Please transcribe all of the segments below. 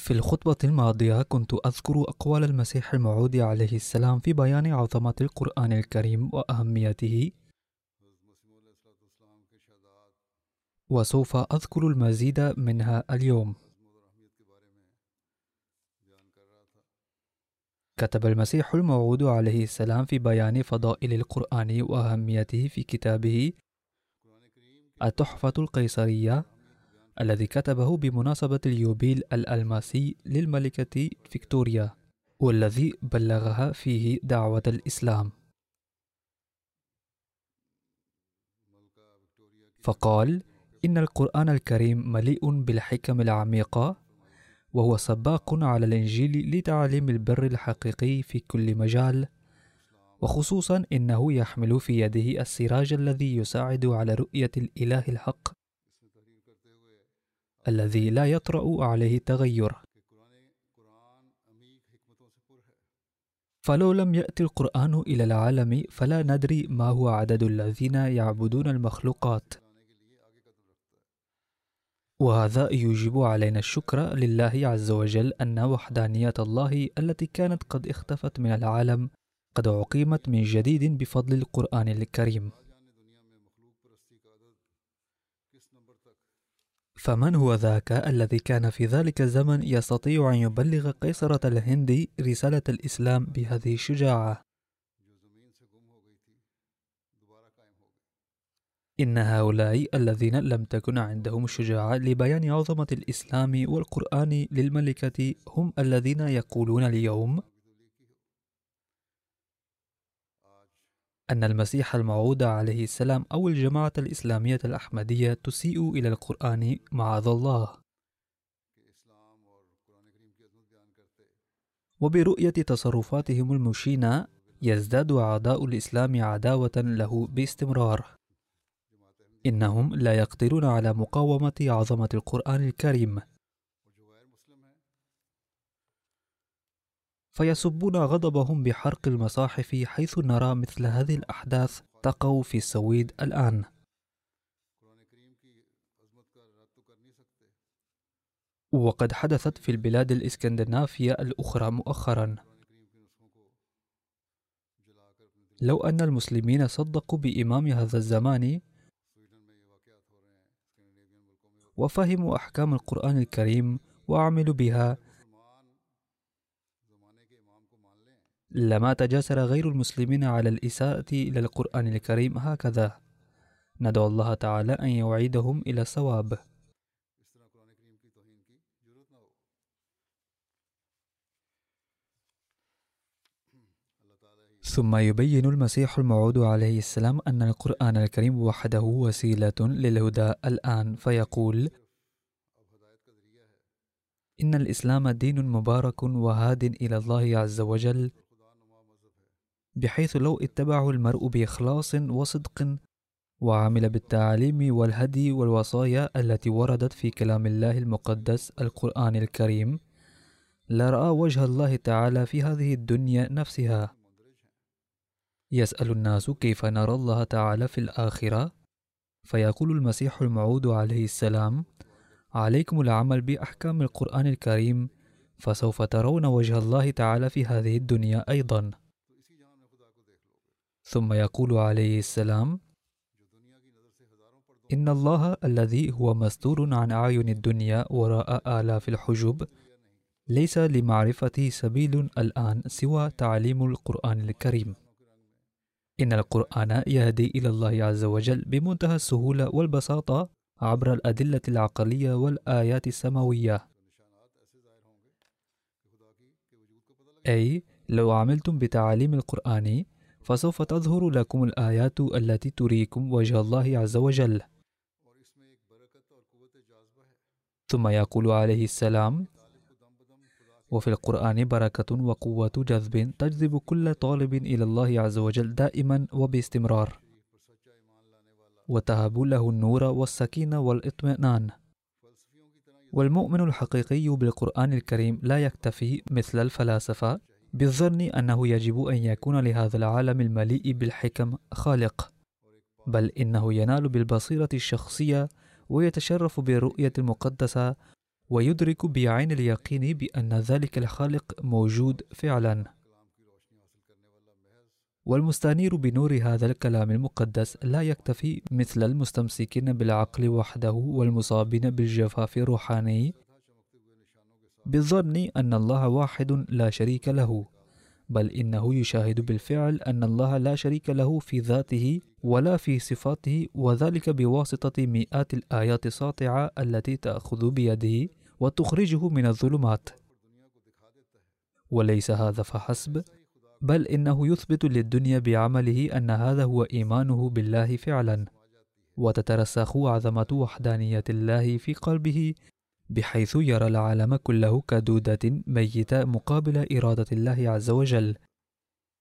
في الخطبة الماضية كنت أذكر أقوال المسيح الموعود عليه السلام في بيان عظمة القرآن الكريم وأهميته. وسوف أذكر المزيد منها اليوم. كتب المسيح الموعود عليه السلام في بيان فضائل القرآن وأهميته في كتابه. التحفة القيصرية. الذي كتبه بمناسبة اليوبيل الألماسي للملكة فيكتوريا والذي بلغها فيه دعوة الإسلام. فقال إن القرآن الكريم مليء بالحكم العميقة وهو سباق على الإنجيل لتعليم البر الحقيقي في كل مجال وخصوصا إنه يحمل في يده السراج الذي يساعد على رؤية الإله الحق الذي لا يطرأ عليه تغير. فلو لم يأتي القرآن إلى العالم فلا ندري ما هو عدد الذين يعبدون المخلوقات. وهذا يوجب علينا الشكر لله عز وجل أن وحدانية الله التي كانت قد اختفت من العالم قد أقيمت من جديد بفضل القرآن الكريم. فمن هو ذاك الذي كان في ذلك الزمن يستطيع أن يبلغ قيصرة الهند رسالة الإسلام بهذه الشجاعة؟ إن هؤلاء الذين لم تكن عندهم الشجاعة لبيان عظمة الإسلام والقرآن للملكة هم الذين يقولون اليوم أن المسيح الموعود عليه السلام أو الجماعة الإسلامية الأحمدية تسيء إلى القرآن معاذ الله. وبرؤية تصرفاتهم المشينة يزداد أعداء الإسلام عداوة له باستمرار. إنهم لا يقدرون على مقاومة عظمة القرآن الكريم. فيسبون غضبهم بحرق المصاحف حيث نرى مثل هذه الأحداث تقع في السويد الآن. وقد حدثت في البلاد الإسكندنافية الأخرى مؤخرا. لو أن المسلمين صدقوا بإمام هذا الزمان وفهموا أحكام القرآن الكريم وعملوا بها لما تجاسر غير المسلمين على الإساءة إلى القرآن الكريم هكذا ندعو الله تعالى أن يعيدهم إلى الصواب. ثم يبين المسيح الموعود عليه السلام أن القرآن الكريم وحده وسيلة للهدى الآن فيقول إن الإسلام دين مبارك وهاد إلى الله عز وجل. بحيث لو اتبعه المرء بإخلاص وصدق وعمل بالتعاليم والهدي والوصايا التي وردت في كلام الله المقدس القرآن الكريم لرأى وجه الله تعالى في هذه الدنيا نفسها. يسأل الناس كيف نرى الله تعالى في الآخرة؟ فيقول المسيح الموعود عليه السلام عليكم العمل بأحكام القرآن الكريم فسوف ترون وجه الله تعالى في هذه الدنيا أيضا. ثم يقول عليه السلام إن الله الذي هو مستور عن أعين الدنيا وراء آلاف الحجب ليس لمعرفته سبيل الآن سوى تعليم القرآن الكريم. إن القرآن يهدي إلى الله عز وجل بمنتهى السهولة والبساطة عبر الأدلة العقلية والآيات السماوية. أي لو عملتم بتعاليم القرآن فسوف تظهر لكم الآيات التي تريكم وجه الله عز وجل. ثم يقول عليه السلام وفي القرآن بركة وقوة جذب تجذب كل طالب إلى الله عز وجل دائما وباستمرار. وتهب له النور والسكينة والإطمئنان. والمؤمن الحقيقي بالقرآن الكريم لا يكتفي مثل الفلاسفة بالظن أنه يجب أن يكون لهذا العالم المليء بالحكم خالق بل إنه ينال بالبصيرة الشخصية ويتشرف بالرؤية المقدسة ويدرك بعين اليقين بأن ذلك الخالق موجود فعلا. والمستنير بنور هذا الكلام المقدس لا يكتفي مثل المستمسكين بالعقل وحده والمصابين بالجفاف الروحاني بالظن أن الله واحد لا شريك له بل إنه يشاهد بالفعل أن الله لا شريك له في ذاته ولا في صفاته وذلك بواسطة مئات الآيات الساطعة التي تأخذ بيده وتخرجه من الظلمات. وليس هذا فحسب بل إنه يثبت للدنيا بعمله أن هذا هو إيمانه بالله فعلا. وتترسخ عظمة وحدانية الله في قلبه بحيث يرى العالم كله كدودة ميتة مقابل إرادة الله عز وجل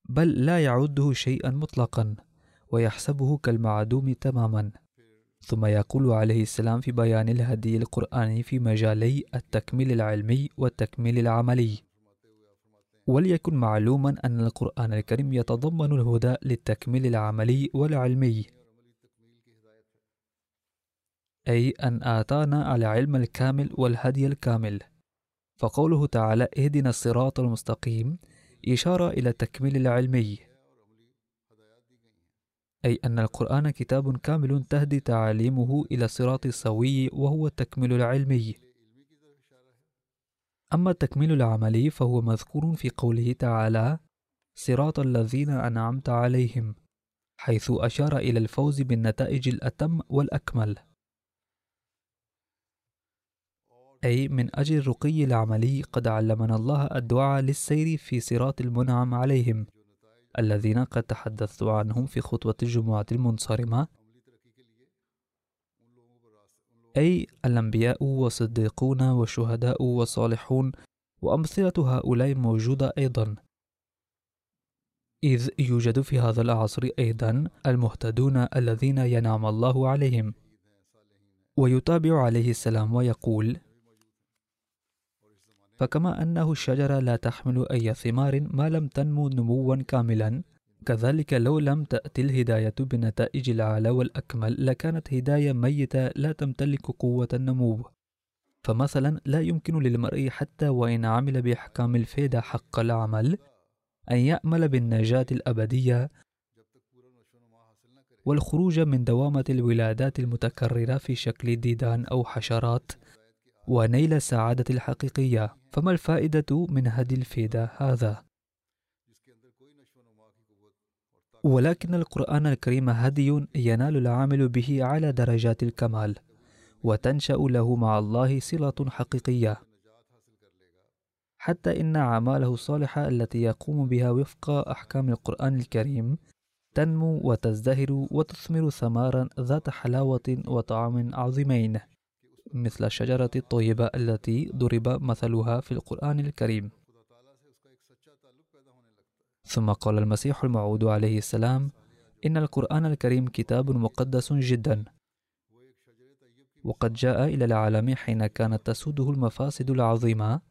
بل لا يعده شيئا مطلقا ويحسبه كالمعدوم تماما. ثم يقول عليه السلام في بيان الهدي القرآني في مجالي التكميل العلمي والتكميل العملي. وليكن معلوما أن القرآن الكريم يتضمن الهدى للتكميل العملي والعلمي. أي أن آتانا العلم الكامل والهدي الكامل. فقوله تعالى اهدنا الصراط المستقيم إشارة إلى التكميل العلمي. أي أن القرآن كتاب كامل تهدي تعاليمه إلى الصراط السوي وهو التكميل العلمي. أما التكميل العملي فهو مذكور في قوله تعالى صراط الذين أنعمت عليهم حيث أشار إلى الفوز بالنتائج الأتم والأكمل. أي من أجل الرقي العملي قد علمنا الله الدعاء للسير في صراط المنعم عليهم الذين قد تحدثت عنهم في خطوة الجمعة المنصرمة. أي الأنبياء والصديقون والشهداء والصالحون وأمثلة هؤلاء موجودة أيضا. إذ يوجد في هذا العصر أيضا المهتدون الذين ينعم الله عليهم. ويتابع عليه السلام ويقول فكما أنه الشجرة لا تحمل أي ثمار ما لم تنمو نموا كاملا كذلك لو لم تأتي الهداية بنتائج الأعلى والأكمل لكانت هداية ميتة لا تمتلك قوة النمو. فمثلا لا يمكن للمرء حتى وإن عمل بأحكام الفيدة حق العمل أن يأمل بالنجاة الأبدية والخروج من دوامة الولادات المتكررة في شكل ديدان أو حشرات. ونيل السعادة الحقيقية. فما الفائدة من هدي الفيدة هذا؟ ولكن القرآن الكريم هدي ينال العامل به على درجات الكمال وتنشأ له مع الله صلة حقيقية. حتى إن أعماله الصالحة التي يقوم بها وفق أحكام القرآن الكريم تنمو وتزدهر وتثمر ثمارا ذات حلاوة وطعم عظيمين. مثل الشجرة الطيبة التي ضرب مثلها في القرآن الكريم. ثم قال المسيح الموعود عليه السلام إن القرآن الكريم كتاب مقدس جدا. وقد جاء إلى العالم حين كانت تسوده المفاسد العظيمة.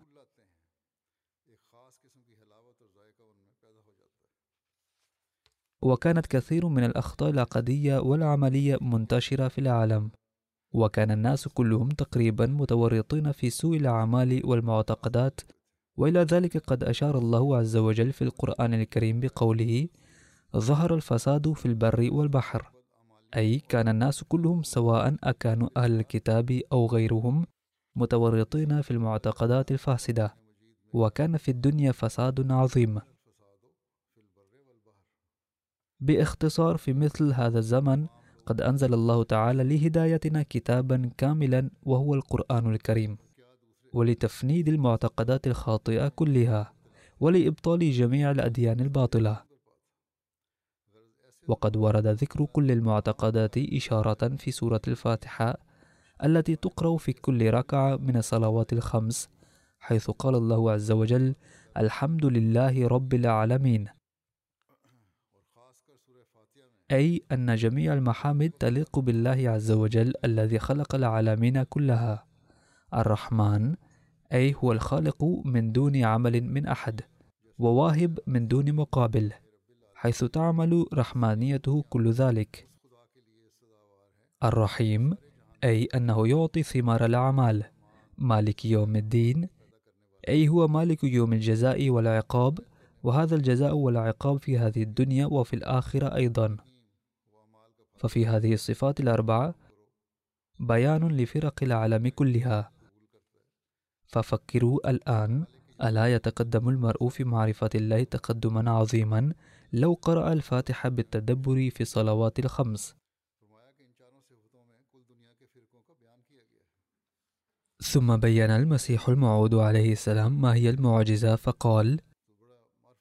وكانت كثير من الأخطاء العقدية والعملية منتشرة في العالم. وكان الناس كلهم تقريبا متورطين في سوء الأعمال والمعتقدات وإلى ذلك قد أشار الله عز وجل في القرآن الكريم بقوله ظهر الفساد في البر والبحر. أي كان الناس كلهم سواء أكانوا أهل الكتاب أو غيرهم متورطين في المعتقدات الفاسدة وكان في الدنيا فساد عظيم. بإختصار في مثل هذا الزمن قد أنزل الله تعالى لهدايتنا كتابا كاملا وهو القرآن الكريم ولتفنيد المعتقدات الخاطئة كلها ولإبطال جميع الأديان الباطلة. وقد ورد ذكر كل المعتقدات إشارة في سورة الفاتحة التي تقرأ في كل ركعة من الصلوات الخمس حيث قال الله عز وجل الحمد لله رب العالمين أي أن جميع المحامد تليق بالله عز وجل الذي خلق العالمين كلها. الرحمن أي هو الخالق من دون عمل من أحد وواهب من دون مقابل حيث تعمل رحمانيته كل ذلك. الرحيم أي أنه يعطي ثمار الأعمال. مالك يوم الدين أي هو مالك يوم الجزاء والعقاب وهذا الجزاء والعقاب في هذه الدنيا وفي الآخرة أيضا. ففي هذه الصفات الأربعة بيان لفرق العالم كلها. ففكروا الآن ألا يتقدم المرء في معرفة الله تقدما عظيما لو قرأ الفاتحة بالتدبر في الصلوات الخمس. ثم بين المسيح الموعود عليه السلام ما هي المعجزة فقال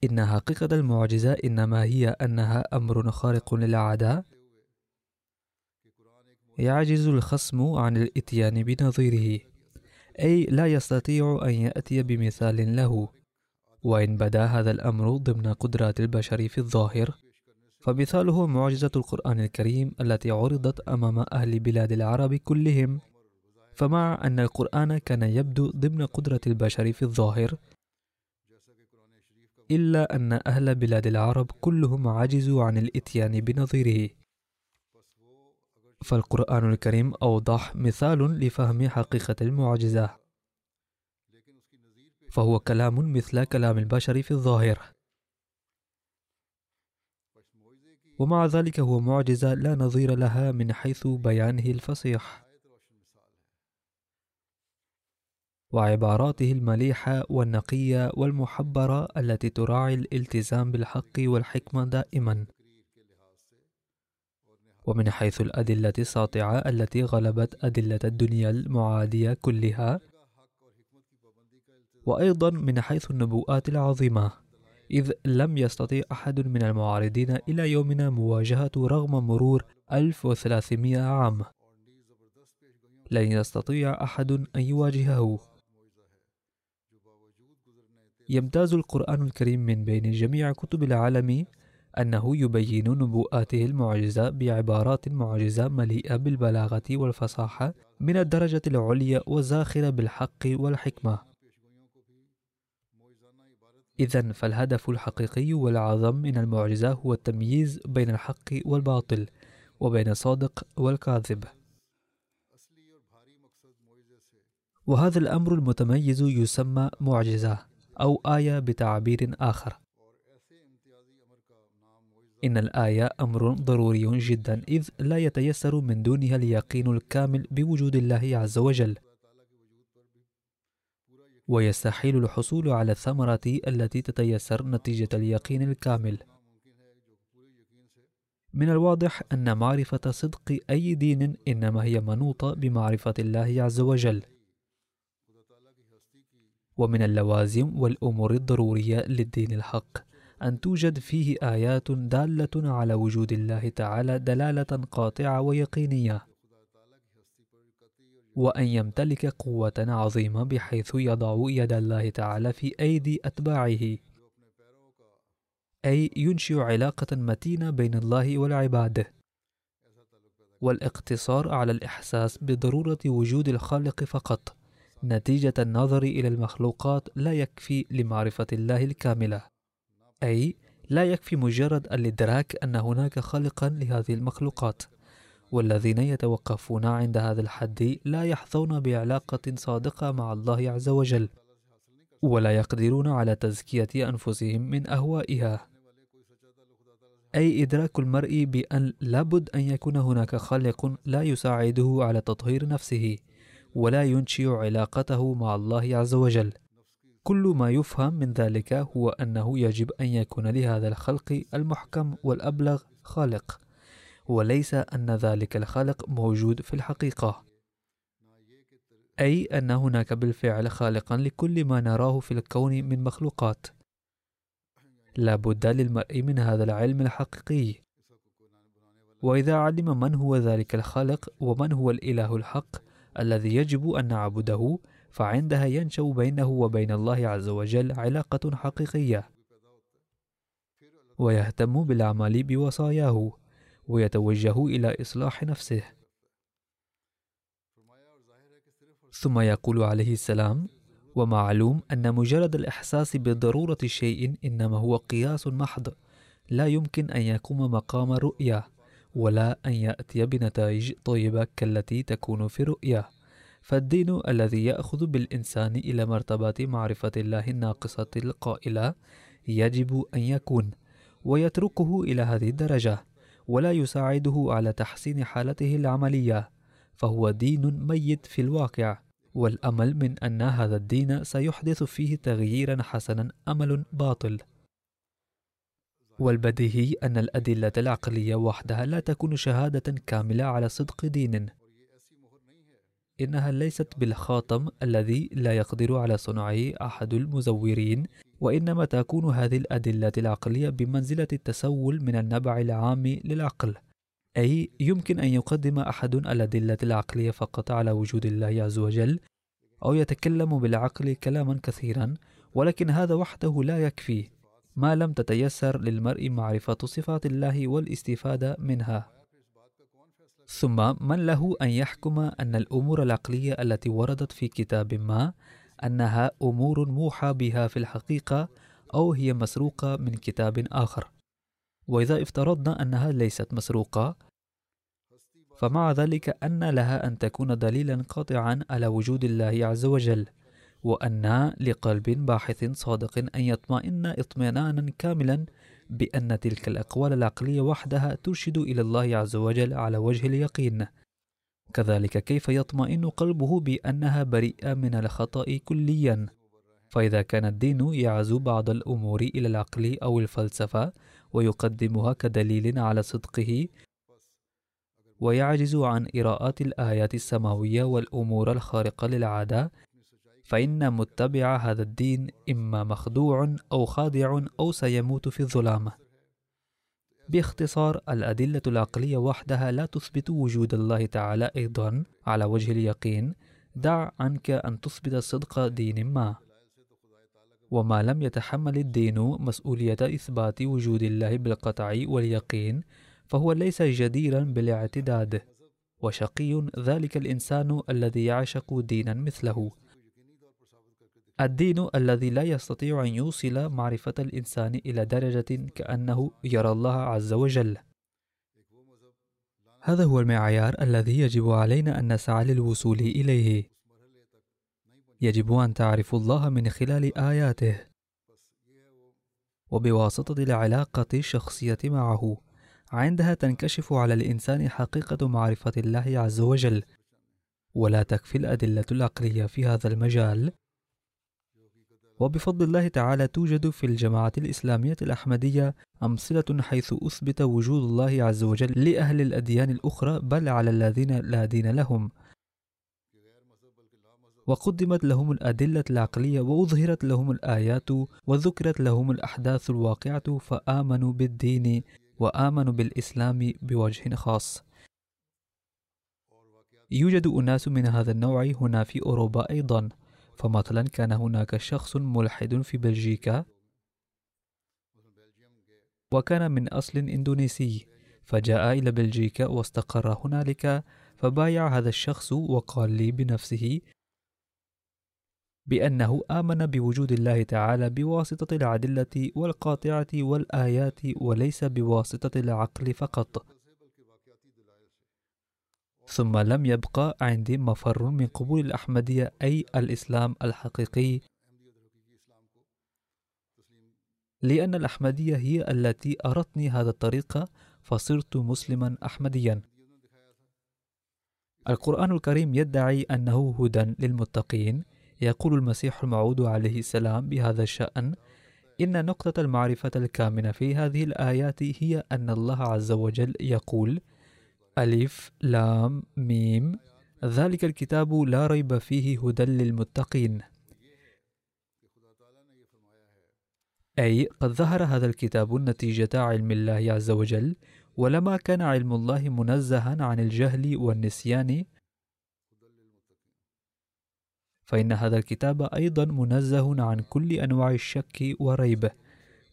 إن حقيقة المعجزة إنما هي أنها أمر خارق للعادة. يعجز الخصم عن الإتيان بنظيره أي لا يستطيع أن يأتي بمثال له. وإن بدا هذا الأمر ضمن قدرات البشر في الظاهر فمثاله معجزة القرآن الكريم التي عرضت أمام أهل بلاد العرب كلهم. فمع أن القرآن كان يبدو ضمن قدرة البشر في الظاهر إلا أن أهل بلاد العرب كلهم عجزوا عن الإتيان بنظيره. فالقرآن الكريم أوضح مثال لفهم حقيقة المعجزة. فهو كلام مثل كلام البشر في الظاهر ومع ذلك هو معجزة لا نظير لها من حيث بيانه الفصيح. وعباراته المليحة والنقية والمحبرة التي تراعي الالتزام بالحق والحكمة دائما. ومن حيث الأدلة الساطعة التي غلبت أدلة الدنيا المعادية كلها وأيضا من حيث النبوءات العظيمة إذ لم يستطيع أحد من المعارضين إلى يومنا مواجهة رغم مرور 1300 عام. لن يستطيع أحد أن يواجهه. يمتاز القرآن الكريم من بين جميع كتب العالم أنه يبين نبوءاته المعجزة بعبارات معجزة مليئة بالبلاغة والفصاحة من الدرجة العليا وزاخرة بالحق والحكمة. إذا فالهدف الحقيقي والأعظم من المعجزة هو التمييز بين الحق والباطل وبين الصادق والكاذب. وهذا الأمر المتميز يسمى معجزة أو آية بتعبير آخر. إن الآية أمر ضروري جدا إذ لا يتيسر من دونها اليقين الكامل بوجود الله عز وجل. ويستحيل الحصول على الثمرة التي تتيسر نتيجة اليقين الكامل. من الواضح أن معرفة صدق أي دين إنما هي منوطة بمعرفة الله عز وجل. ومن اللوازم والأمور الضرورية للدين الحق. أن توجد فيه آيات دالة على وجود الله تعالى دلالة قاطعة ويقينية وأن يمتلك قوة عظيمة بحيث يضع يد الله تعالى في أيدي أتباعه أي ينشئ علاقة متينة بين الله والعباد والاقتصار على الإحساس بضرورة وجود الخالق فقط نتيجة النظر إلى المخلوقات لا يكفي لمعرفة الله الكاملة. أي لا يكفي مجرد الإدراك أن هناك خالقا لهذه المخلوقات والذين يتوقفون عند هذا الحد لا يحظون بعلاقة صادقة مع الله عز وجل ولا يقدرون على تزكية أنفسهم من أهوائها. أي إدراك المرء بأن لابد أن يكون هناك خالق لا يساعده على تطهير نفسه ولا ينشئ علاقته مع الله عز وجل. كل ما يفهم من ذلك هو أنه يجب أن يكون لهذا الخلق المحكم والأبلغ خالق وليس أن ذلك الخالق موجود في الحقيقة. أي أن هناك بالفعل خالقا لكل ما نراه في الكون من مخلوقات. لا بد للمرء من هذا العلم الحقيقي. وإذا علم من هو ذلك الخالق ومن هو الإله الحق الذي يجب أن نعبده فعندها ينشأ بينه وبين الله عز وجل علاقة حقيقية. ويهتم بالأعمال بوصاياه ويتوجه إلى إصلاح نفسه. ثم يقول عليه السلام ومعلوم أن مجرد الإحساس بضرورة شيء إنما هو قياس محض لا يمكن أن يقوم مقام الرؤية ولا أن يأتي بنتائج طيبة كالتي تكون في الرؤية فالدين الذي يأخذ بالإنسان إلى مرتبة معرفة الله الناقصة القائلة يجب أن يكون ويتركه إلى هذه الدرجة ولا يساعده على تحسين حالته العملية فهو دين ميت في الواقع. والأمل من أن هذا الدين سيحدث فيه تغييرا حسنا أمل باطل. والبديهي أن الأدلة العقلية وحدها لا تكون شهادة كاملة على صدق دين. إنها ليست بالخاتم الذي لا يقدر على صنعه أحد المزورين وإنما تكون هذه الأدلة العقلية بمنزلة التسول من النبع العام للعقل. أي يمكن أن يقدم أحد الأدلة العقلية فقط على وجود الله عز وجل أو يتكلم بالعقل كلاما كثيرا ولكن هذا وحده لا يكفي. ما لم تتيسر للمرء معرفة صفات الله والاستفادة منها. ثم من له أن يحكم أن الأمور العقلية التي وردت في كتاب ما أنها أمور موحى بها في الحقيقة أو هي مسروقة من كتاب آخر. وإذا افترضنا أنها ليست مسروقة فمع ذلك أن لها أن تكون دليلا قاطعا على وجود الله عز وجل وأن لقلب باحث صادق أن يطمئن اطمئنانا كاملا بأن تلك الأقوال العقلية وحدها ترشد إلى الله عز وجل على وجه اليقين. كذلك كيف يطمئن قلبه بأنها بريئة من الخطأ كليا؟ فإذا كان الدين يعزو بعض الأمور إلى العقل أو الفلسفة ويقدمها كدليل على صدقه ويعجز عن إراءة الآيات السماوية والأمور الخارقة للعادة فإن متبع هذا الدين إما مخدوع أو خادع أو سيموت في الظلام باختصار الأدلة العقلية وحدها لا تثبت وجود الله تعالى أيضا على وجه اليقين. دع عنك أن تثبت صدق دين ما. وما لم يتحمل الدين مسؤولية إثبات وجود الله بالقطع واليقين فهو ليس جديرا بالاعتداد. وشقي ذلك الإنسان الذي يعشق دينا مثله. الدين الذي لا يستطيع أن يوصل معرفة الإنسان إلى درجة كأنه يرى الله عز وجل. هذا هو المعيار الذي يجب علينا أن نسعى للوصول إليه. يجب أن تعرفوا الله من خلال آياته. وبواسطة العلاقة الشخصية معه. عندها تنكشف على الإنسان حقيقة معرفة الله عز وجل. ولا تكفي الأدلة العقلية في هذا المجال. وبفضل الله تعالى توجد في الجماعة الإسلامية الأحمدية أمثلة حيث أثبت وجود الله عز وجل لأهل الأديان الأخرى بل على الذين لا دين لهم. وقدمت لهم الأدلة العقلية وأظهرت لهم الآيات وذكرت لهم الأحداث الواقعة فآمنوا بالدين وآمنوا بالإسلام بوجه خاص. يوجد أناس من هذا النوع هنا في أوروبا أيضا. فمثلا كان هناك شخص ملحد في بلجيكا وكان من أصل إندونيسي فجاء إلى بلجيكا واستقر هنالك فبايع هذا الشخص وقال لي بنفسه بأنه آمن بوجود الله تعالى بواسطة العدلة والقاطعة والآيات وليس بواسطة العقل فقط. ثم لم يبقى عندي مفر من قبول الأحمدية أي الإسلام الحقيقي. لأن الأحمدية هي التي أرتني هذا الطريق فصرت مسلما أحمديا. القرآن الكريم يدعي أنه هدى للمتقين. يقول المسيح الموعود عليه السلام بهذا الشأن إن نقطة المعرفة الكامنة في هذه الآيات هي أن الله عز وجل يقول ألف لام ميم. ذلك الكتاب لا ريب فيه هدى للمتقين. أي قد ظهر هذا الكتاب نتيجة علم الله عز وجل ولما كان علم الله منزها عن الجهل والنسيان. فإن هذا الكتاب أيضا منزه عن كل أنواع الشك وريب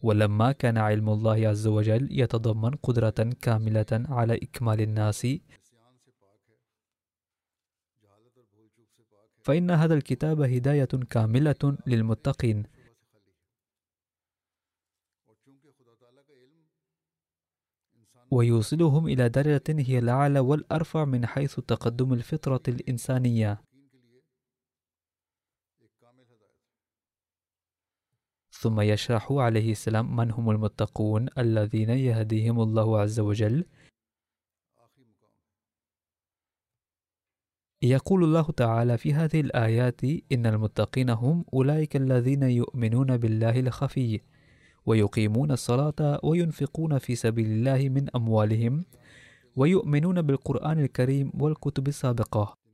ولما كان علم الله عز وجل يتضمن قدرة كاملة على إكمال الناس فإن هذا الكتاب هداية كاملة للمتقين. ويوصلهم إلى درجة هي الأعلى والأرفع من حيث تقدم الفطرة الإنسانية. ثم يشرح عليه السلام من هم المتقون الذين يهديهم الله عز وجل. يقول الله تعالى في هذه الآيات إن المتقين هم أولئك الذين يؤمنون بالله الخفي ويقيمون الصلاة وينفقون في سبيل الله من أموالهم ويؤمنون بالقرآن الكريم والكتب السابقة.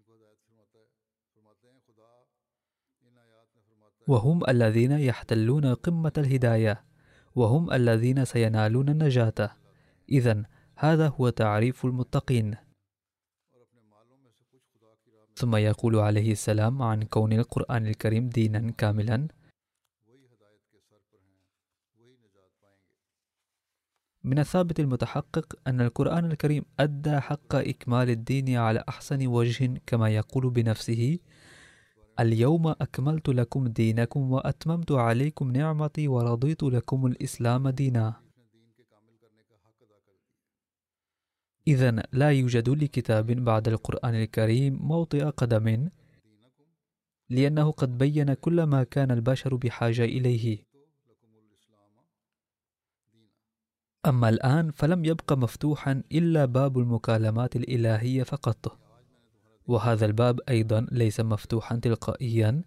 وهم الذين يحتلون قمة الهداية وهم الذين سينالون النجاة. إذا هذا هو تعريف المتقين. ثم يقول عليه السلام عن كون القرآن الكريم دينا كاملا. من الثابت المتحقق أن القرآن الكريم أدى حق إكمال الدين على أحسن وجه كما يقول بنفسه اليوم أكملت لكم دينكم وأتممت عليكم نعمتي ورضيت لكم الإسلام دينا. إذا لا يوجد لكتاب بعد القرآن الكريم موطئ قدم لأنه قد بين كل ما كان البشر بحاجة إليه. أما الآن فلم يبق مفتوحا إلا باب المكالمات الإلهية فقط. وهذا الباب أيضا ليس مفتوحا تلقائيا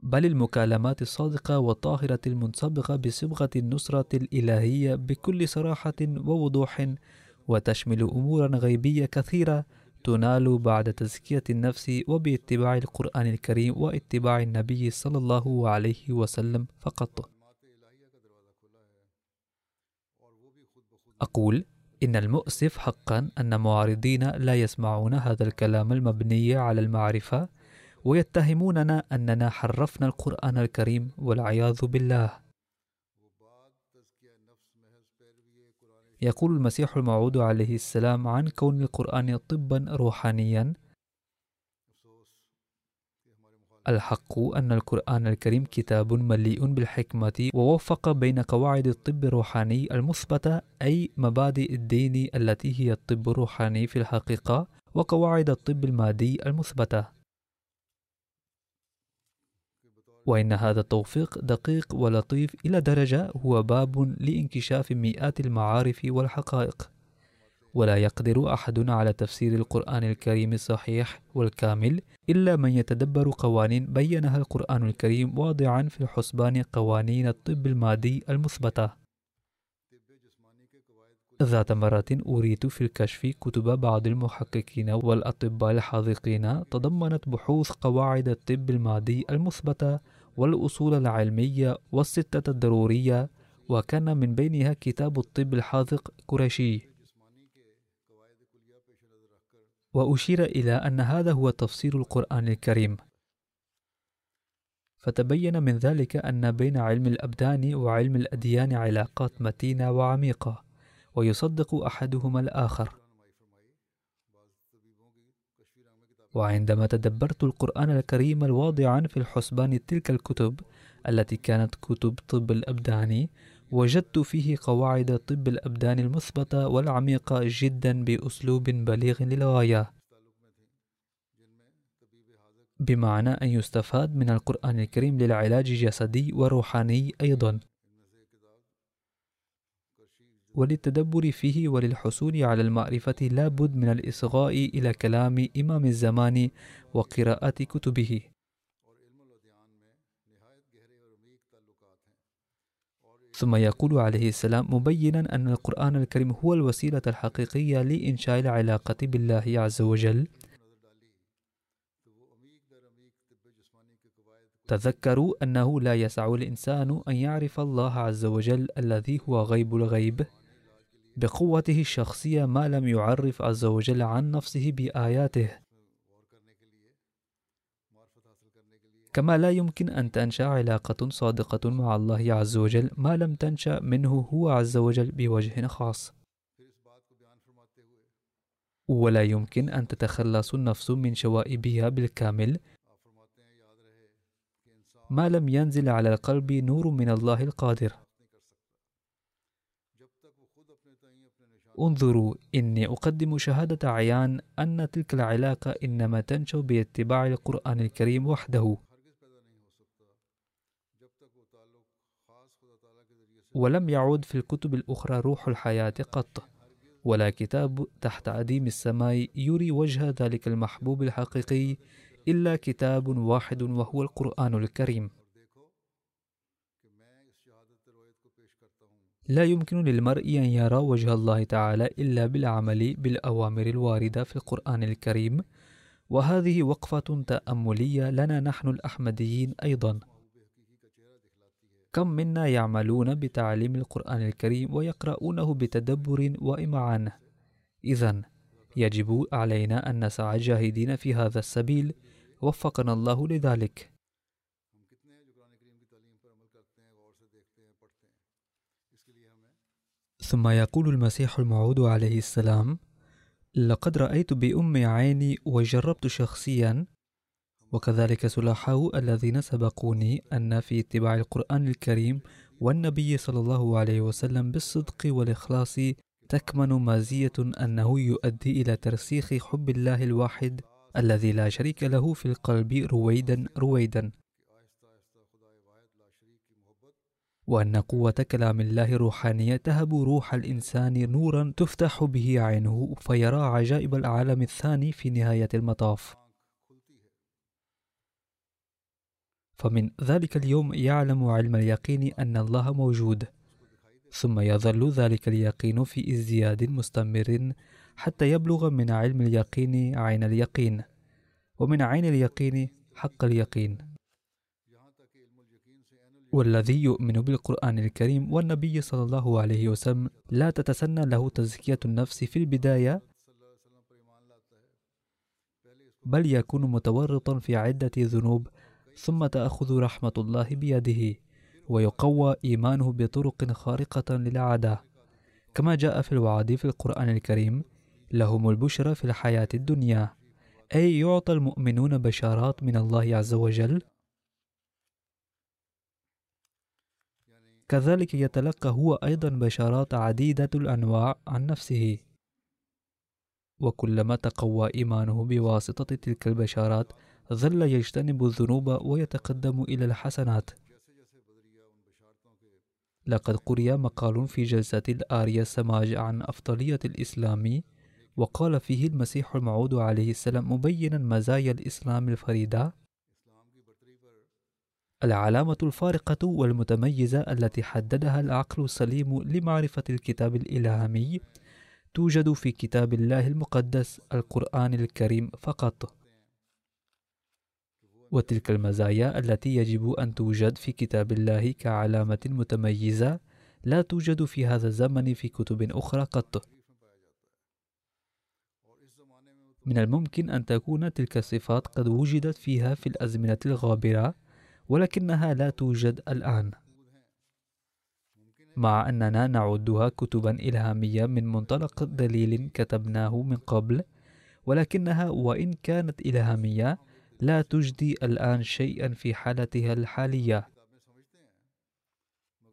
بل المكالمات الصادقة والطاهرة المنصبغة بصبغة النصرة الإلهية بكل صراحة ووضوح وتشمل أمورا غيبية كثيرة تنال بعد تزكية النفس وباتباع القرآن الكريم واتباع النبي صلى الله عليه وسلم فقط. أقول إن المؤسف حقا أن معارضين لا يسمعون هذا الكلام المبني على المعرفة ويتهموننا أننا حرفنا القرآن الكريم والعياذ بالله. يقول المسيح الموعود عليه السلام عن كون القرآن طبا روحانيا الحق أن القرآن الكريم كتاب مليء بالحكمة ووفق بين قواعد الطب الروحاني المثبتة أي مبادئ الدين التي هي الطب الروحاني في الحقيقة وقواعد الطب المادي المثبتة. وإن هذا التوفيق دقيق ولطيف إلى درجة هو باب لانكشاف مئات المعارف والحقائق. ولا يقدر أحد على تفسير القرآن الكريم الصحيح والكامل إلا من يتدبر قوانين بينها القرآن الكريم واضعا في الحسبان قوانين الطب المادي المثبتة. ذات مرة أريد في الكشف كتب بعض المحققين والأطباء الحاذقين تضمنت بحوث قواعد الطب المادي المثبتة والأصول العلمية والستة الضرورية وكان من بينها كتاب الطب الحاذق قريشي. وأشير إلى أن هذا هو تفسير القرآن الكريم. فتبين من ذلك أن بين علم الأبدان وعلم الأديان علاقات متينة وعميقة ويصدق أحدهما الآخر. وعندما تدبرت القرآن الكريم الواضعا في الحسبان تلك الكتب التي كانت كتب طب الأبدان وجدت فيه قواعد طب الأبدان المثبتة والعميقة جدا بأسلوب بليغ للغاية. بمعنى أن يستفاد من القرآن الكريم للعلاج الجسدي وروحاني أيضا. وللتدبر فيه وللحصول على المعرفة لا بد من الإصغاء إلى كلام إمام الزمان وقراءة كتبه. ثم يقول عليه السلام مبينا أن القرآن الكريم هو الوسيلة الحقيقية لإنشاء العلاقة بالله عز وجل. تذكروا أنه لا يسع الإنسان أن يعرف الله عز وجل الذي هو غيب الغيب. بقوته الشخصية ما لم يعرف عز وجل عن نفسه بآياته. كما لا يمكن أن تنشأ علاقة صادقة مع الله عز وجل ما لم تنشأ منه هو عز وجل بوجه خاص. ولا يمكن أن تتخلص النفس من شوائبها بالكامل. ما لم ينزل على القلب نور من الله القادر. انظروا إني أقدم شهادة عيان أن تلك العلاقة إنما تنشأ باتباع القرآن الكريم وحده. ولم يعود في الكتب الأخرى روح الحياة قط ولا كتاب تحت عديم السماء يري وجه ذلك المحبوب الحقيقي إلا كتاب واحد وهو القرآن الكريم. لا يمكن للمرء أن يرى وجه الله تعالى إلا بالعمل بالأوامر الواردة في القرآن الكريم وهذه وقفة تأملية لنا نحن الأحمديين أيضا. كم منا يعملون بتعليم القرآن الكريم ويقرؤونه بتدبر وإمعان. إذا يجب علينا أن نسعى جاهدين في هذا السبيل. وفقنا الله لذلك. ثم يقول المسيح الموعود عليه السلام لقد رأيت بأم عيني وجربت شخصيا وكذلك سلحاء الذين سبقوني أن في اتباع القرآن الكريم والنبي صلى الله عليه وسلم بالصدق والإخلاص تكمن مزية أنه يؤدي إلى ترسيخ حب الله الواحد الذي لا شريك له في القلب رويدا رويدا. وأن قوة كلام الله روحانية تهب روح الإنسان نورا تفتح به عينه فيرى عجائب العالم الثاني في نهاية المطاف. فمن ذلك اليوم يعلم علم اليقين أن الله موجود. ثم يظل ذلك اليقين في ازدياد مستمر حتى يبلغ من علم اليقين عين اليقين. ومن عين اليقين حق اليقين. والذي يؤمن بالقرآن الكريم والنبي صلى الله عليه وسلم لا تتسنى له تزكية النفس في البداية بل يكون متورطا في عدة ذنوب ثم تأخذ رحمة الله بيده ويقوى إيمانه بطرق خارقة للعادة. كما جاء في الوعد في القرآن الكريم لهم البشرى في الحياة الدنيا. أي يعطى المؤمنون بشارات من الله عز وجل؟ كذلك يتلقى هو أيضا بشارات عديدة الأنواع عن نفسه. وكلما تقوى إيمانه بواسطة تلك البشارات ظل يجتنب الذنوب ويتقدم إلى الحسنات. لقد قرئ مقال في جلسة الآريا السماج عن أفضلية الإسلام وقال فيه المسيح الموعود عليه السلام مبينا مزايا الإسلام الفريدة العلامة الفارقة والمتميزة التي حددها العقل السليم لمعرفة الكتاب الإلهامي توجد في كتاب الله المقدس القرآن الكريم فقط. وتلك المزايا التي يجب أن توجد في كتاب الله كعلامة متميزة لا توجد في هذا الزمن في كتب أخرى قط. من الممكن أن تكون تلك الصفات قد وجدت فيها في الأزمنة الغابرة ولكنها لا توجد الآن. مع أننا نعدها كتبا إلهامية من منطلق دليل كتبناه من قبل ولكنها وإن كانت إلهامية لا تجدي الآن شيئا في حالتها الحالية.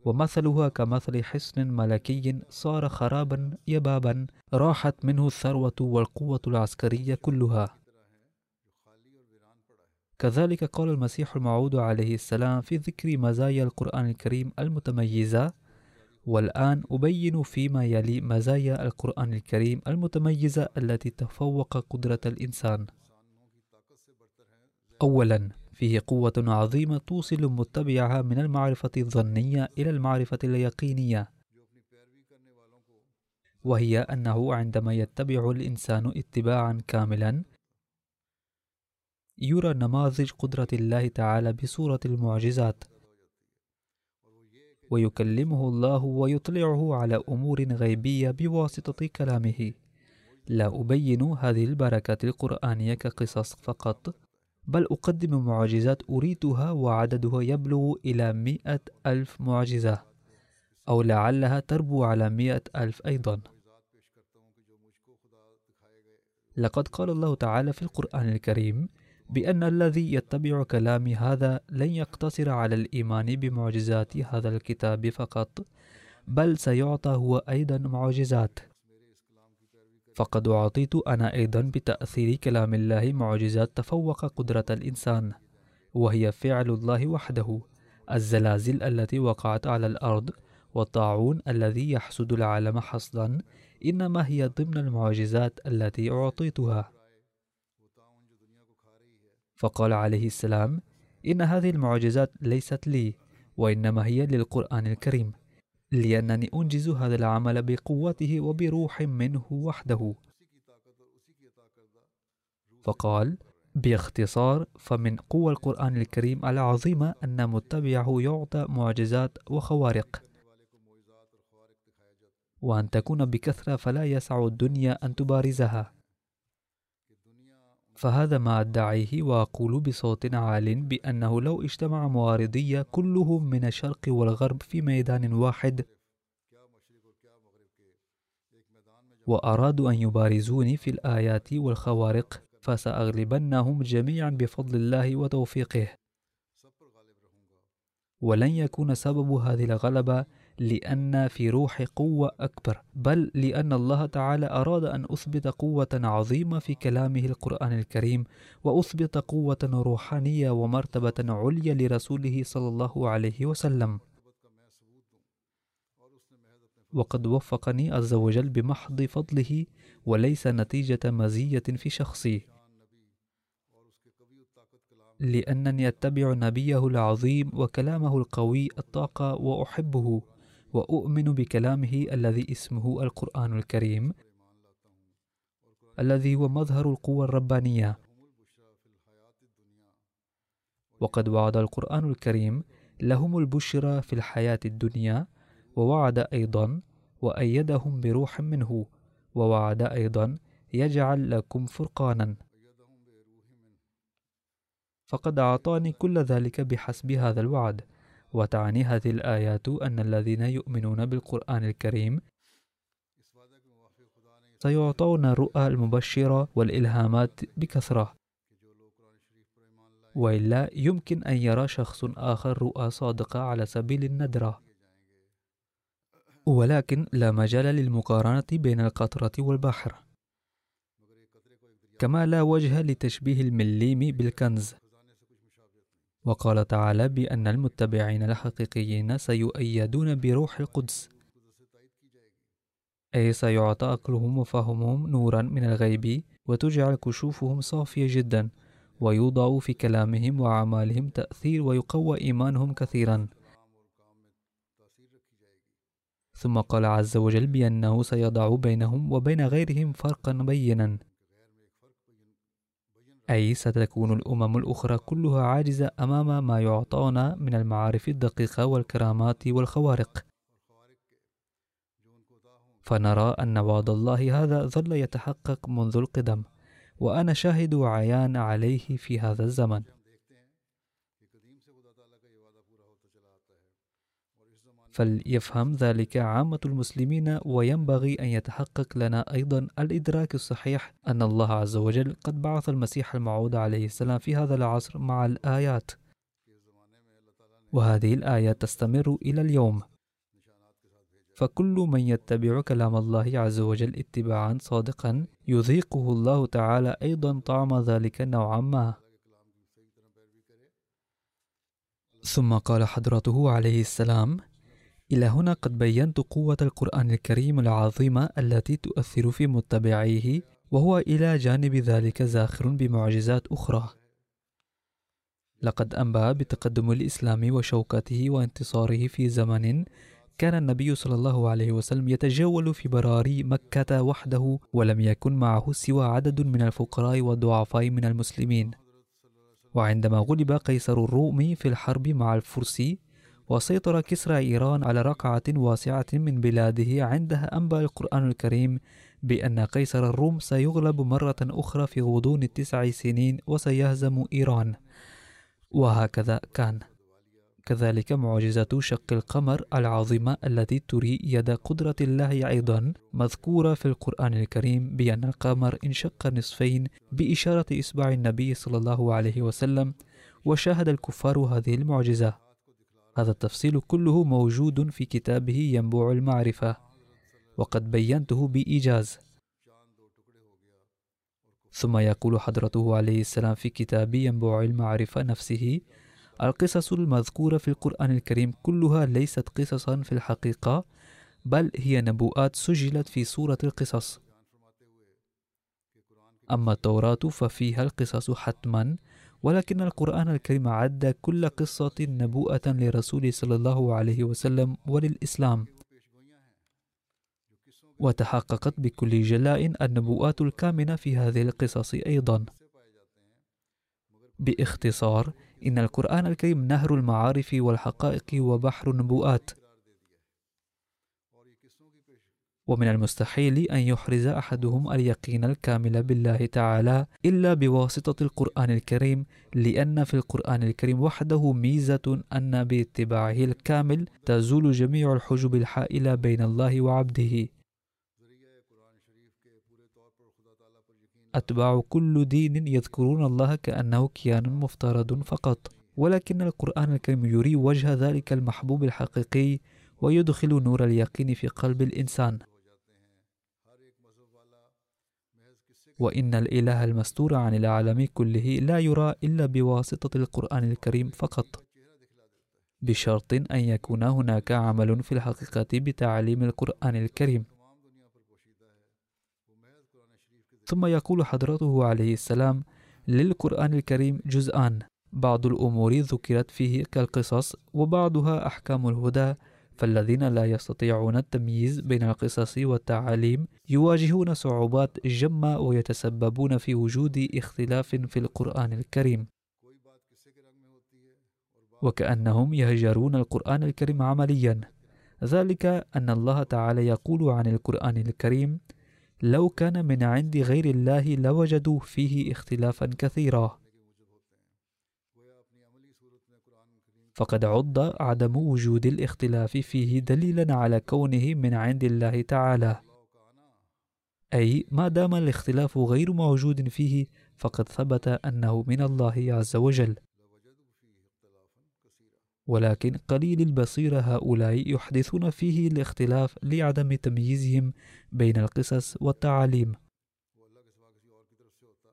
ومثلها كمثل حصن ملكي صار خرابا يبابا راحت منه الثروة والقوة العسكرية كلها. كذلك قال المسيح الموعود عليه السلام في ذكر مزايا القرآن الكريم المتميزة والآن أبين فيما يلي مزايا القرآن الكريم المتميزة التي تفوق قدرة الإنسان. أولا فيه قوة عظيمة توصل متبعها من المعرفة الظنية إلى المعرفة اليقينية. وهي أنه عندما يتبع الإنسان اتباعا كاملا يرى نماذج قدرة الله تعالى بصورة المعجزات. ويكلمه الله ويطلعه على أمور غيبية بواسطة كلامه. لا أبين هذه البركات القرآنية كقصص فقط. بل أقدم معجزات أريدها وعددها يبلغ إلى مئة ألف معجزة أو لعلها تربو على مئة ألف أيضا. لقد قال الله تعالى في القرآن الكريم بأن الذي يتبع كلامي هذا لن يقتصر على الإيمان بمعجزات هذا الكتاب فقط بل سيعطى هو أيضا معجزات. فقد أعطيت أنا أيضا بتأثير كلام الله معجزات تفوق قدرة الإنسان وهي فعل الله وحده الزلازل التي وقعت على الأرض والطاعون الذي يحسد العالم حصدا إنما هي ضمن المعجزات التي أعطيتها. فقال عليه السلام إن هذه المعجزات ليست لي وإنما هي للقرآن الكريم. لأنني أنجز هذا العمل بقوته وبروح منه وحده. فقال باختصار فمن قوى القرآن الكريم العظيمة أن متبعه يعطى معجزات وخوارق. وأن تكون بكثرة فلا يسع الدنيا أن تبارزها. فهذا ما أدعيه وأقول بصوت عال بأنه لو اجتمع مواردي كلهم من الشرق والغرب في ميدان واحد. وأرادوا أن يبارزوني في الآيات والخوارق فسأغلبنهم جميعا بفضل الله وتوفيقه. ولن يكون سبب هذه الغلبة لأن في روحي قوة أكبر بل لأن الله تعالى أراد أن أثبت قوة عظيمة في كلامه القرآن الكريم وأثبت قوة روحانية ومرتبة عليا لرسوله صلى الله عليه وسلم. وقد وفقني عز وجل بمحض فضله وليس نتيجة مزية في شخصي. لأنني أتبع نبيه العظيم وكلامه القوي الطاقة وأحبه. وأؤمن بكلامه الذي اسمه القرآن الكريم الذي هو مظهر القوة الربانية. وقد وعد القرآن الكريم لهم البشرى في الحياة الدنيا ووعد أيضا وأيدهم بروح منه ووعد أيضا يجعل لكم فرقانا. فقد أعطاني كل ذلك بحسب هذا الوعد. وتعني هذه الآيات أن الذين يؤمنون بالقرآن الكريم سيعطون الرؤى المبشرة والإلهامات بكثرة. وإلا يمكن أن يرى شخص آخر رؤى صادقة على سبيل الندرة. ولكن لا مجال للمقارنة بين القطرة والبحر. كما لا وجه لتشبيه المليم بالكنز. وقال تعالى بأن المتبعين الحقيقيين سيؤيدون بروح القدس. أي سيعطى عقلهم وفهمهم نورا من الغيب وتجعل كشوفهم صافية جدا ويوضع في كلامهم وأعمالهم تأثير ويقوى إيمانهم كثيرا. ثم قال عز وجل بأنه سيضع بينهم وبين غيرهم فرقا بينا. أي ستكون الأمم الأخرى كلها عاجزة أمام ما يعطانا من المعارف الدقيقة والكرامات والخوارق. فنرى أن وعد الله هذا ظل يتحقق منذ القدم وأنا شاهد عيان عليه في هذا الزمن. فليفهم ذلك عامة المسلمين وينبغي أن يتحقق لنا أيضا الإدراك الصحيح أن الله عز وجل قد بعث المسيح الموعود عليه السلام في هذا العصر مع الآيات. وهذه الآيات تستمر إلى اليوم. فكل من يتبع كلام الله عز وجل اتباعا صادقا يذيقه الله تعالى أيضا طعم ذلك نوعا ما. ثم قال حضرته عليه السلام إلى هنا قد بينت قوة القرآن الكريم العظيمة التي تؤثر في متبعيه وهو إلى جانب ذلك زاخر بمعجزات أخرى. لقد أنبأ بتقدم الإسلام وشوكته وانتصاره في زمن كان النبي صلى الله عليه وسلم يتجول في براري مكة وحده ولم يكن معه سوى عدد من الفقراء والضعفاء من المسلمين. وعندما غلب قيصر الروم في الحرب مع الفرس وسيطر كسرى إيران على رقعة واسعة من بلاده عندها أنبأ القرآن الكريم بأن قيصر الروم سيغلب مرة أخرى في غضون التسع سنين وسيهزم إيران. وهكذا كان. كذلك معجزة شق القمر العظيمة التي تري يد قدرة الله أيضا مذكورة في القرآن الكريم بأن القمر انشق نصفين بإشارة إصبع النبي صلى الله عليه وسلم وشاهد الكفار هذه المعجزة. هذا التفصيل كله موجود في كتابه ينبوع المعرفة وقد بينته بإيجاز. ثم يقول حضرته عليه السلام في كتاب ينبوع المعرفة نفسه القصص المذكورة في القرآن الكريم كلها ليست قصصا في الحقيقة بل هي نبوءات سجلت في سورة القصص. أما التوراة ففيها القصص حتما ولكن القرآن الكريم عد كل قصة نبوءة لرسول صلى الله عليه وسلم وللإسلام. وتحققت بكل جلاء النبوءات الكامنة في هذه القصص أيضا. باختصار إن القرآن الكريم نهر المعارف والحقائق وبحر النبوءات. ومن المستحيل أن يحرز أحدهم اليقين الكامل بالله تعالى إلا بواسطة القرآن الكريم لأن في القرآن الكريم وحده ميزة أن باتباعه الكامل تزول جميع الحجب الحائلة بين الله وعبده. أتباع كل دين يذكرون الله كأنه كيان مفترض فقط ولكن القرآن الكريم يري وجه ذلك المحبوب الحقيقي ويدخل نور اليقين في قلب الإنسان. وإن الإله المستور عن العالم كله لا يرى إلا بواسطة القرآن الكريم فقط. بشرط أن يكون هناك عمل في الحقيقة بتعليم القرآن الكريم. ثم يقول حضرته عليه السلام للقرآن الكريم جزءان. بعض الأمور ذكرت فيه كالقصص وبعضها أحكام الهدى فالذين لا يستطيعون التمييز بين القصص والتعاليم يواجهون صعوبات جمة ويتسببون في وجود اختلاف في القرآن الكريم. وكأنهم يهجرون القرآن الكريم عمليا. ذلك أن الله تعالى يقول عن القرآن الكريم لو كان من عند غير الله لوجدوا فيه اختلافا كثيرا. فقد عد عدم وجود الاختلاف فيه دليلا على كونه من عند الله تعالى. أي ما دام الاختلاف غير موجود فيه فقد ثبت أنه من الله عز وجل. ولكن قليل البصيرة هؤلاء يحدثون فيه الاختلاف لعدم تمييزهم بين القصص والتعاليم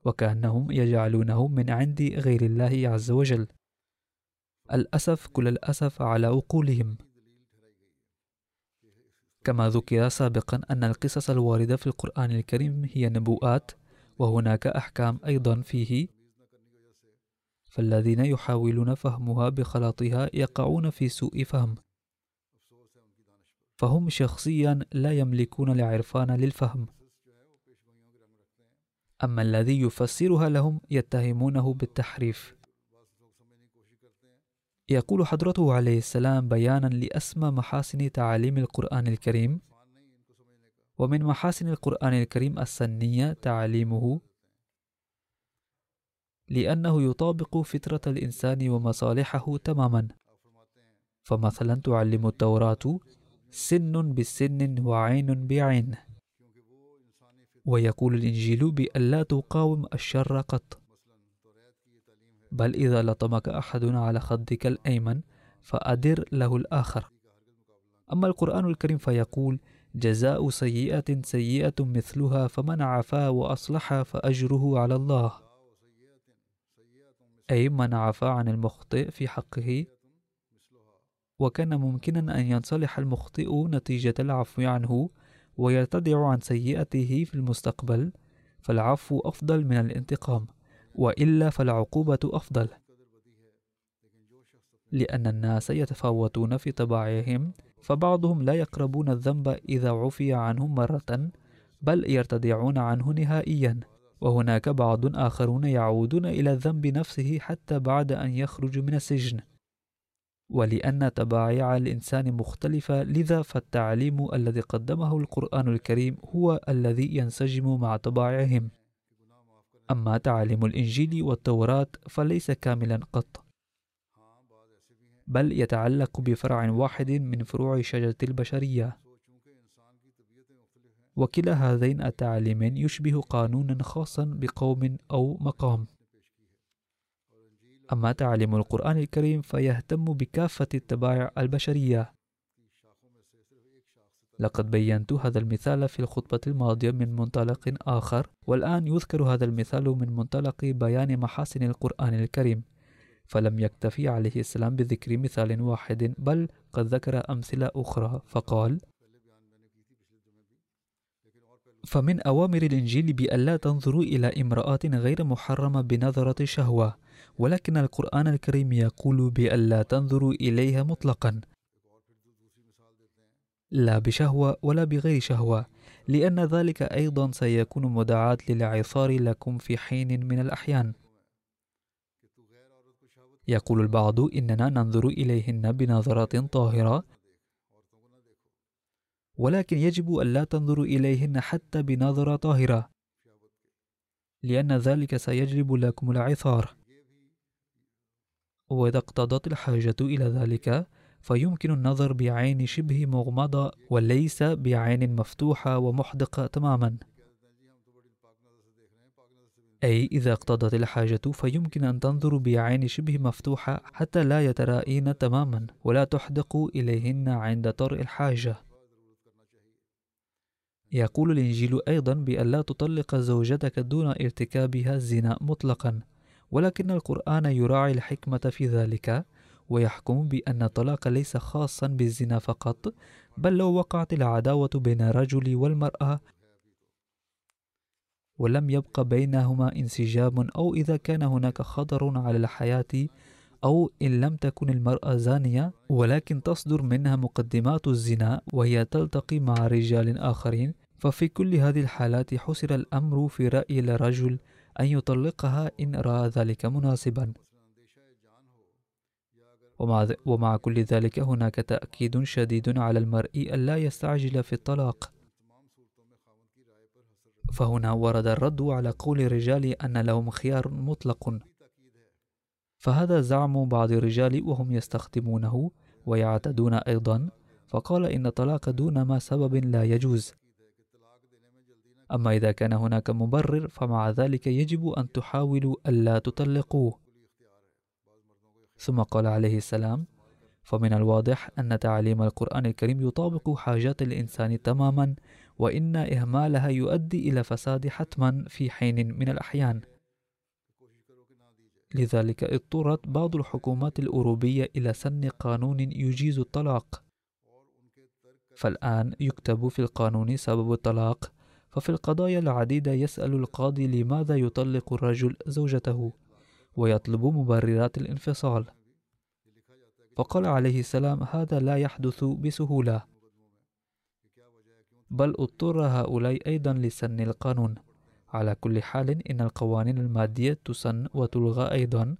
وكأنهم يجعلونه من عند غير الله عز وجل. الأسف كل الأسف على عقولهم كما ذكر سابقا أن القصص الواردة في القرآن الكريم هي نبوءات وهناك أحكام أيضا فيه. فالذين يحاولون فهمها بخلطها يقعون في سوء فهم. فهم شخصيا لا يملكون العرفان للفهم. أما الذي يفسرها لهم يتهمونه بالتحريف. يقول حضرته عليه السلام بيانا لأسمى محاسن تعاليم القرآن الكريم. ومن محاسن القرآن الكريم السنية تعليمه لأنه يطابق فطرة الإنسان ومصالحه تماما. فمثلا تعلم التوراة سن بسن وعين بعين. ويقول الإنجيل بأن لا تقاوم الشر قط. بل إذا لطمك أحد على خدك الأيمن فأدر له الآخر. أما القرآن الكريم فيقول جزاء سيئة سيئة مثلها فمن عفا وأصلح فأجره على الله. أي من عفا عن المخطئ في حقه وكان ممكنا أن ينصلح المخطئ نتيجة العفو عنه ويرتدع عن سيئته في المستقبل فالعفو أفضل من الانتقام. وإلا فالعقوبة أفضل لأن الناس يتفاوتون في طباعهم فبعضهم لا يقربون الذنب إذا عفي عنهم مرة بل يرتدعون عنه نهائيا. وهناك بعض آخرون يعودون إلى الذنب نفسه حتى بعد أن يخرج من السجن. ولأن طبائع الإنسان مختلفة لذا فالتعليم الذي قدمه القرآن الكريم هو الذي ينسجم مع طبائعهم أما تعليم الإنجيل والتوراة فليس كاملا قط بل يتعلق بفرع واحد من فروع شجرة البشرية. وكلا هذين التعليمين يشبه قانونا خاصا بقوم أو مقام. أما تعليم القرآن الكريم فيهتم بكافة الطبائع البشرية. لقد بينت هذا المثال في الخطبة الماضية من منطلق آخر والآن يذكر هذا المثال من منطلق بيان محاسن القرآن الكريم. فلم يكتفي عليه السلام بذكر مثال واحد بل قد ذكر أمثلة أخرى. فقال فمن أوامر الإنجيل بألا تنظروا إلى امرأة غير محرمة بنظرة شهوة ولكن القرآن الكريم يقول بألا تنظروا إليها مطلقا لا بشهوة ولا بغير شهوة لأن ذلك أيضا سيكون مدعاة للعثار لكم في حين من الأحيان. يقول البعض إننا ننظر إليهن بنظرات طاهرة ولكن يجب ألا تنظروا إليهن حتى بنظرة طاهرة لأن ذلك سيجلب لكم العثار وإذا اقتضت الحاجة إلى ذلك فيمكن النظر بعين شبه مغمضة وليس بعين مفتوحة ومحدقة تماما. أي إذا اقتضت الحاجة فيمكن أن تنظر بعين شبه مفتوحة حتى لا يترائين تماما ولا تحدق إليهن عند طرء الحاجة. يقول الإنجيل أيضا بأن لا تطلق زوجتك دون ارتكابها الزنا مطلقا ولكن القرآن يراعي الحكمة في ذلك. ويحكم بأن الطلاق ليس خاصا بالزنا فقط بل لو وقعت العداوة بين الرجل والمرأة. ولم يبق بينهما انسجام أو إذا كان هناك خطر على الحياة أو إن لم تكن المرأة زانية ولكن تصدر منها مقدمات الزنا وهي تلتقي مع رجال آخرين. ففي كل هذه الحالات حسر الأمر في رأي الرجل أن يطلقها إن رأى ذلك مناسبا. ومع, كل ذلك هناك تأكيد شديد على المرء ألا يستعجل في الطلاق. فهنا ورد الرد على قول الرجال أن لهم خيار مطلق. فهذا زعم بعض الرجال وهم يستخدمونه ويعتدون أيضا فقال إن الطلاق دون ما سبب لا يجوز. أما إذا كان هناك مبرر فمع ذلك يجب أن تحاولوا ألا تطلقوه. ثم قال عليه السلام فمن الواضح أن تعليم القرآن الكريم يطابق حاجات الإنسان تماما وإن إهمالها يؤدي إلى فساد حتما في حين من الأحيان. لذلك اضطرت بعض الحكومات الأوروبية إلى سن قانون يجيز الطلاق. فالآن يكتب في القانون سبب الطلاق ففي القضايا العديدة يسأل القاضي لماذا يطلق الرجل زوجته. ويطلب مبررات الانفصال. فقال عليه السلام هذا لا يحدث بسهولة. بل اضطر هؤلاء أيضا لسن القانون. على كل حال إن القوانين المادية تسن وتلغى أيضا.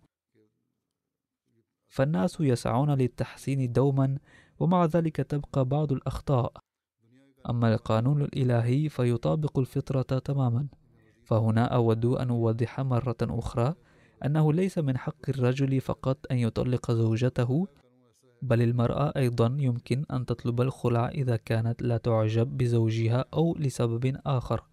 فالناس يسعون للتحسين دوما ومع ذلك تبقى بعض الأخطاء. أما القانون الإلهي فيطابق الفطرة تماما. فهنا أود أن أوضح مرة أخرى أنه ليس من حق الرجل فقط أن يطلق زوجته بل المرأة أيضا يمكن أن تطلب الخلع إذا كانت لا تعجب بزوجها أو لسبب آخر.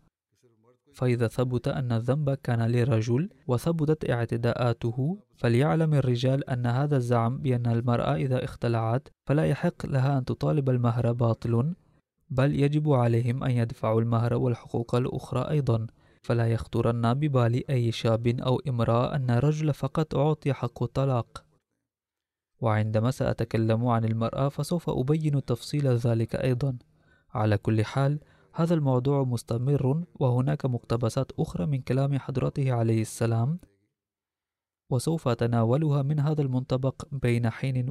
فإذا ثبت أن الذنب كان لرجل وثبتت اعتداءاته فليعلم الرجال أن هذا الزعم بأن المرأة إذا اختلعت فلا يحق لها أن تطالب المهر باطل بل يجب عليهم أن يدفعوا المهر والحقوق الأخرى أيضا. فلا يخطرن ببال أي شاب أو امرأة أن الرجل فقط أعطي حق الطلاق وعندما سأتكلم عن المرأة فسوف أبين تفصيل ذلك أيضا. على كل حال هذا الموضوع مستمر وهناك مقتبسات أخرى من كلام حضرته عليه السلام وسوف أتناولها من هذا المنطبق بين حين